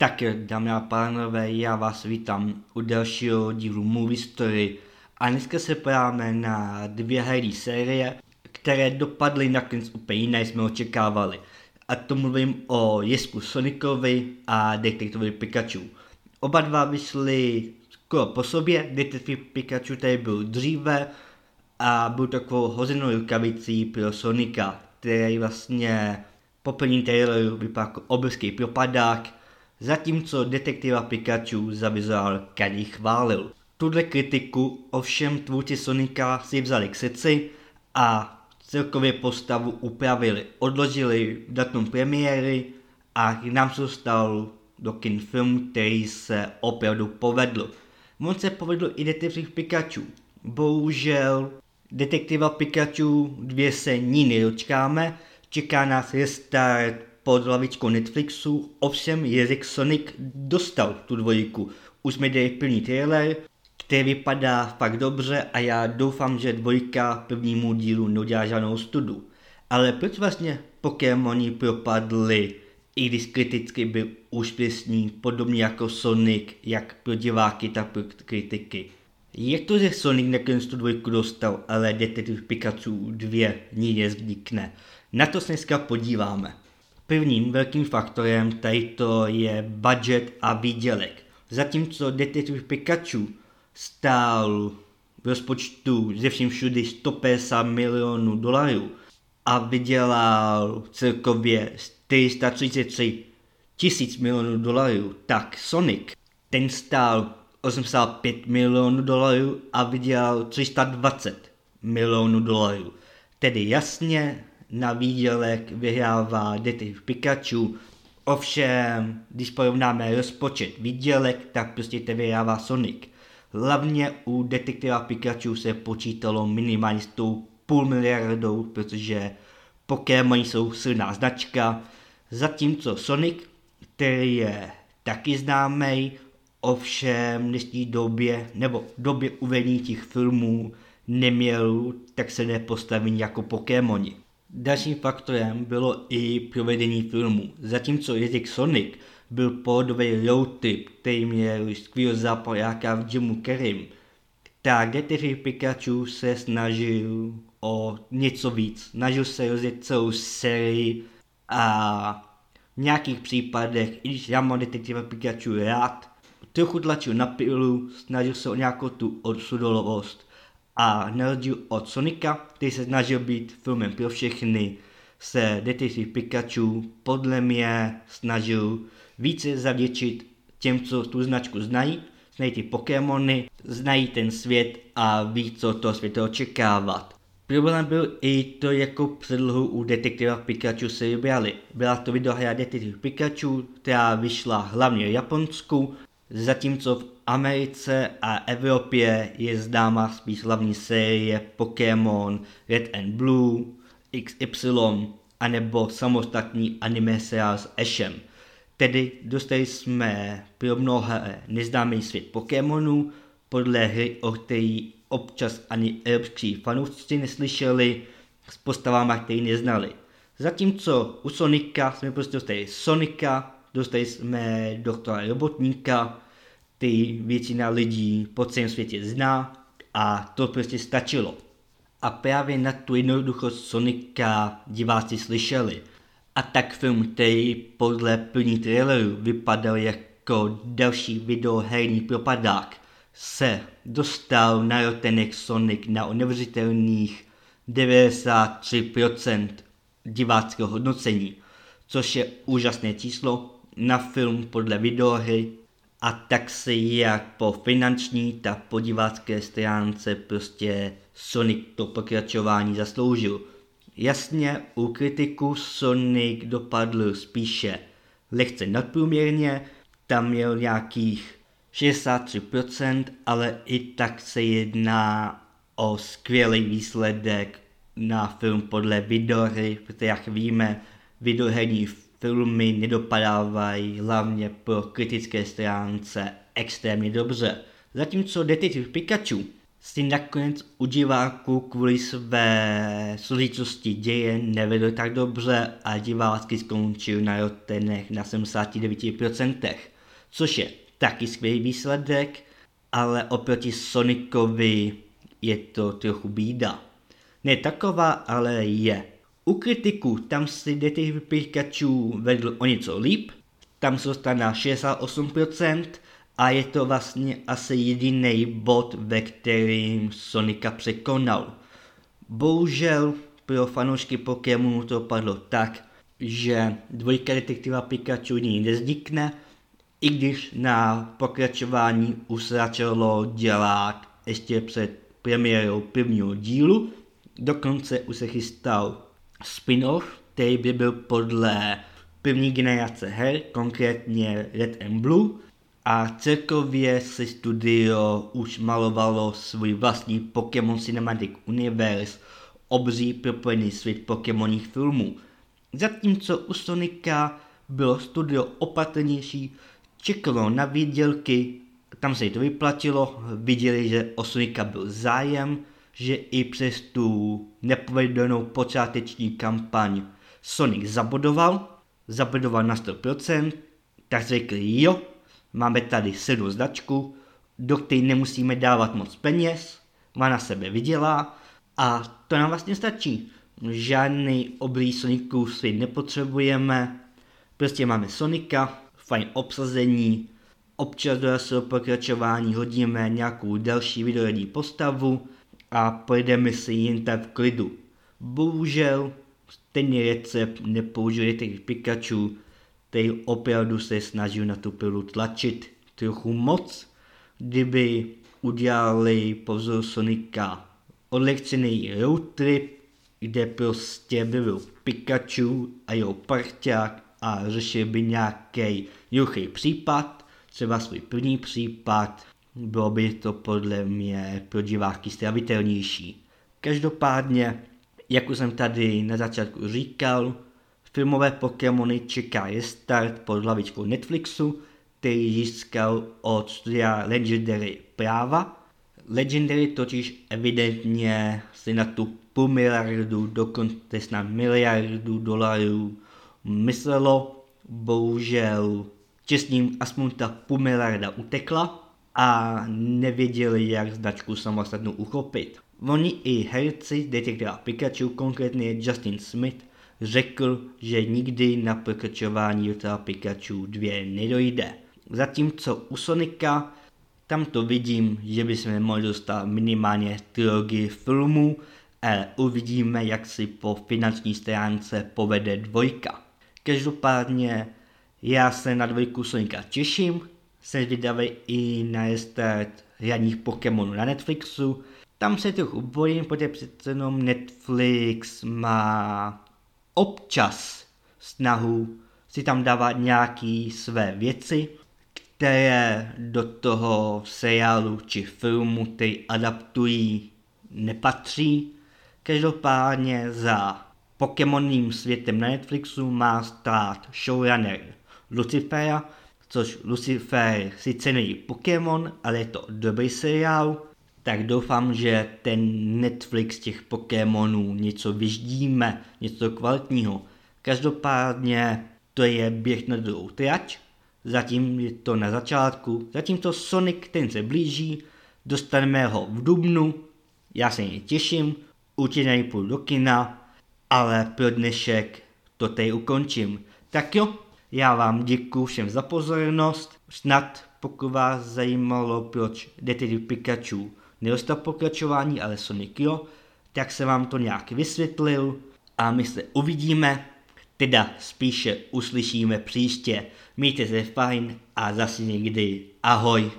Tak dámy a pánové, já vás vítám u dalšího dílu Movie Story a dneska se podíváme na dvě herní série, které dopadly nakonec úplně jiné, jsme očekávali. A to mluvím o Jesku Sonicovi a Detektivovi Pikachu. Oba dva vyšly skoro po sobě, Detektiv Pikachu tady byl dříve a byl takovou hozenou rukavicí pro Sonika, který vlastně po plní traileru vypadá jako obrovský propadák, zatímco detektiva Pikachu za vizuál Kadi chválil. Tuhle kritiku ovšem tvůrci Sonika si vzali k srdci a celkově postavu upravili, odložili datum premiéry a nám se stal do kin film, který se opravdu povedl. On se povedl i detektiv Pikachu. Bohužel detektiva Pikachu dvě se ní nedočkáme, čeká nás restart pod hlavičkou Netflixu, ovšem Jezik Sonic dostal tu dvojku. Už jsme dali plný trailer, který vypadá fakt dobře a já doufám, že dvojka prvnímu dílu neudělá žádnou studu. Ale proč vlastně Pokémoni propadly, i když kriticky byl úspěšný, podobně jako Sonic, jak pro diváky, tak pro kritiky. Jak to, že Sonic nakonec tu dvojku dostal, ale Detective Pikachu 2 ní nevznikne? Na to se dneska podíváme. Prvním velkým faktorem tady to je budget a výdělek. Zatímco Detective Pikachu stál v rozpočtu ze vším všudy 150 milionů dolarů a vydělal celkově 433 tisíc milionů dolarů, tak Sonic, ten stál 85 milionů dolarů a vydělal 320 milionů dolarů. Tedy jasně na výdělek vyhrává Detective Pikachu, ovšem, když porovnáme rozpočet výdělek, tak prostě to vyhrává Sonic. Hlavně u Detektiva Pikachu se počítalo minimálně s tou půl miliardou, protože Pokémon jsou silná značka, zatímco Sonic, který je taky známý, ovšem v dnešní době, nebo v době uvedení těch filmů, neměl tak se nepostavení jako Pokémoni. Dalším faktorem bylo i provedení filmu. Zatímco jazyk Sonic byl pohodový road trip, který měl skvělého zápojáka v Jimu Kerim, tak Detective Pikachu se snažil o něco víc. Snažil se rozjet celou sérii a v nějakých případech, i když já mám Detective Pikachu rád, trochu tlačil na pilu, snažil se o nějakou tu odsudolovost a na rozdíl od Sonika, který se snažil být filmem pro všechny, se Detective Pikachu podle mě snažil více zavděčit těm, co tu značku znají, znají ty Pokémony, znají ten svět a ví, co toho světa očekávat. Problém byl i to, jako předlohu u detektiva Pikachu se vybrali. Byla to videohra Detektiv Pikachu, která vyšla hlavně v Japonsku, zatímco v Americe a Evropě je známa spíš hlavní série Pokémon Red and Blue, XY, anebo samostatný anime seriál s Ashem. Tedy dostali jsme pro mnoha neznámý svět Pokémonů, podle hry, o který občas ani evropští fanoušci neslyšeli, s postavami, které neznali. Zatímco u Sonika jsme prostě dostali Sonika, dostali jsme doktora Robotníka, ty většina lidí po celém světě zná a to prostě stačilo. A právě na tu jednoduchost Sonika diváci slyšeli. A tak film, který podle plní traileru vypadal jako další videoherní propadák, se dostal na rotenek Sonic na neuvěřitelných 93% diváckého hodnocení, což je úžasné číslo na film podle videohry a tak si jak po finanční, tak po divácké stránce prostě Sonic to pokračování zasloužil. Jasně, u kritiku Sonic dopadl spíše lehce nadprůměrně, tam měl nějakých 63%, ale i tak se jedná o skvělý výsledek na film podle videohry, protože jak víme, videoherní filmy nedopadávají hlavně pro kritické stránce extrémně dobře. Zatímco Detective Pikachu si nakonec u diváků kvůli své složitosti děje nevedl tak dobře a divácky skončil na rotenech na 79%, což je taky skvělý výsledek, ale oproti Sonicovi je to trochu bída. Ne taková, ale je. U kritiků tam si Detective Pikachu vedl o něco líp, tam se dostal na 68%, a je to vlastně asi jediný bod, ve kterým Sonika překonal. Bohužel pro fanoušky Pokémonu to padlo tak, že dvojka detektiva Pikachu ní neznikne, i když na pokračování už začalo dělat ještě před premiérou prvního dílu, dokonce už se chystal spin-off, který by byl podle první generace her, konkrétně Red and Blue, a celkově si studio už malovalo svůj vlastní Pokémon Cinematic Universe, obří propojený svět Pokémoních filmů. Zatímco u Sonika bylo studio opatrnější, čekalo na výdělky, tam se jí to vyplatilo, viděli, že o Sonika byl zájem, že i přes tu nepovedenou počáteční kampaň Sonic zabodoval, zabodoval na 100%, tak řekli jo, Máme tady sedm značku, do které nemusíme dávat moc peněz, má na sebe vydělá a to nám vlastně stačí. Žádný oblý Soniců si nepotřebujeme, prostě máme Sonika, fajn obsazení, občas do pokračování hodíme nějakou další videoherní postavu a pojedeme si jen tak v klidu. Bohužel stejný recept nepoužije těch Pikachu, který opravdu se snažil na tu pilu tlačit trochu moc. Kdyby udělali pozor Sonika odlehčený road trip, kde prostě byl Pikachu a jeho parťák a řešil by nějaký juchý případ, třeba svůj první případ, bylo by to podle mě pro diváky stravitelnější. Každopádně, jak už jsem tady na začátku říkal, Filmové Pokémony čeká je start pod hlavičkou Netflixu, který získal od studia Legendary práva. Legendary totiž evidentně si na tu půl miliardu, dokonce snad miliardu dolarů myslelo. Bohužel čestním aspoň ta půl miliarda utekla a nevěděli, jak značku samostatnou uchopit. Oni i herci detektiva Pikachu, konkrétně Justin Smith, řekl, že nikdy na pokračování Ultra Pikachu 2 nedojde. Zatímco u Sonika tam to vidím, že bychom mohli dostat minimálně trilogii filmů, ale uvidíme, jak si po finanční stránce povede dvojka. Každopádně já se na dvojku Sonika těším, jsem zvědavý i na restart hraních Pokémonů na Netflixu. Tam se trochu bojím, protože přece jenom Netflix má občas snahu si tam dávat nějaký své věci, které do toho seriálu či filmu, ty adaptují, nepatří. Každopádně za Pokémonním světem na Netflixu má stát showrunner Lucifera, což Lucifer sice není Pokémon, ale je to dobrý seriál, tak doufám, že ten Netflix těch Pokémonů něco vyždíme, něco kvalitního. Každopádně to je běh na druhou trať, zatím je to na začátku, zatímco Sonic ten se blíží, dostaneme ho v dubnu, já se něj těším, určitě nejpůjdu do kina, ale pro dnešek to tady ukončím. Tak jo, já vám děkuji všem za pozornost, snad pokud vás zajímalo, proč Detective Pikachu nedostal pokračování, ale Sonic jo, tak se vám to nějak vysvětlil a my se uvidíme, teda spíše uslyšíme příště. Mějte se fajn a zase někdy. Ahoj.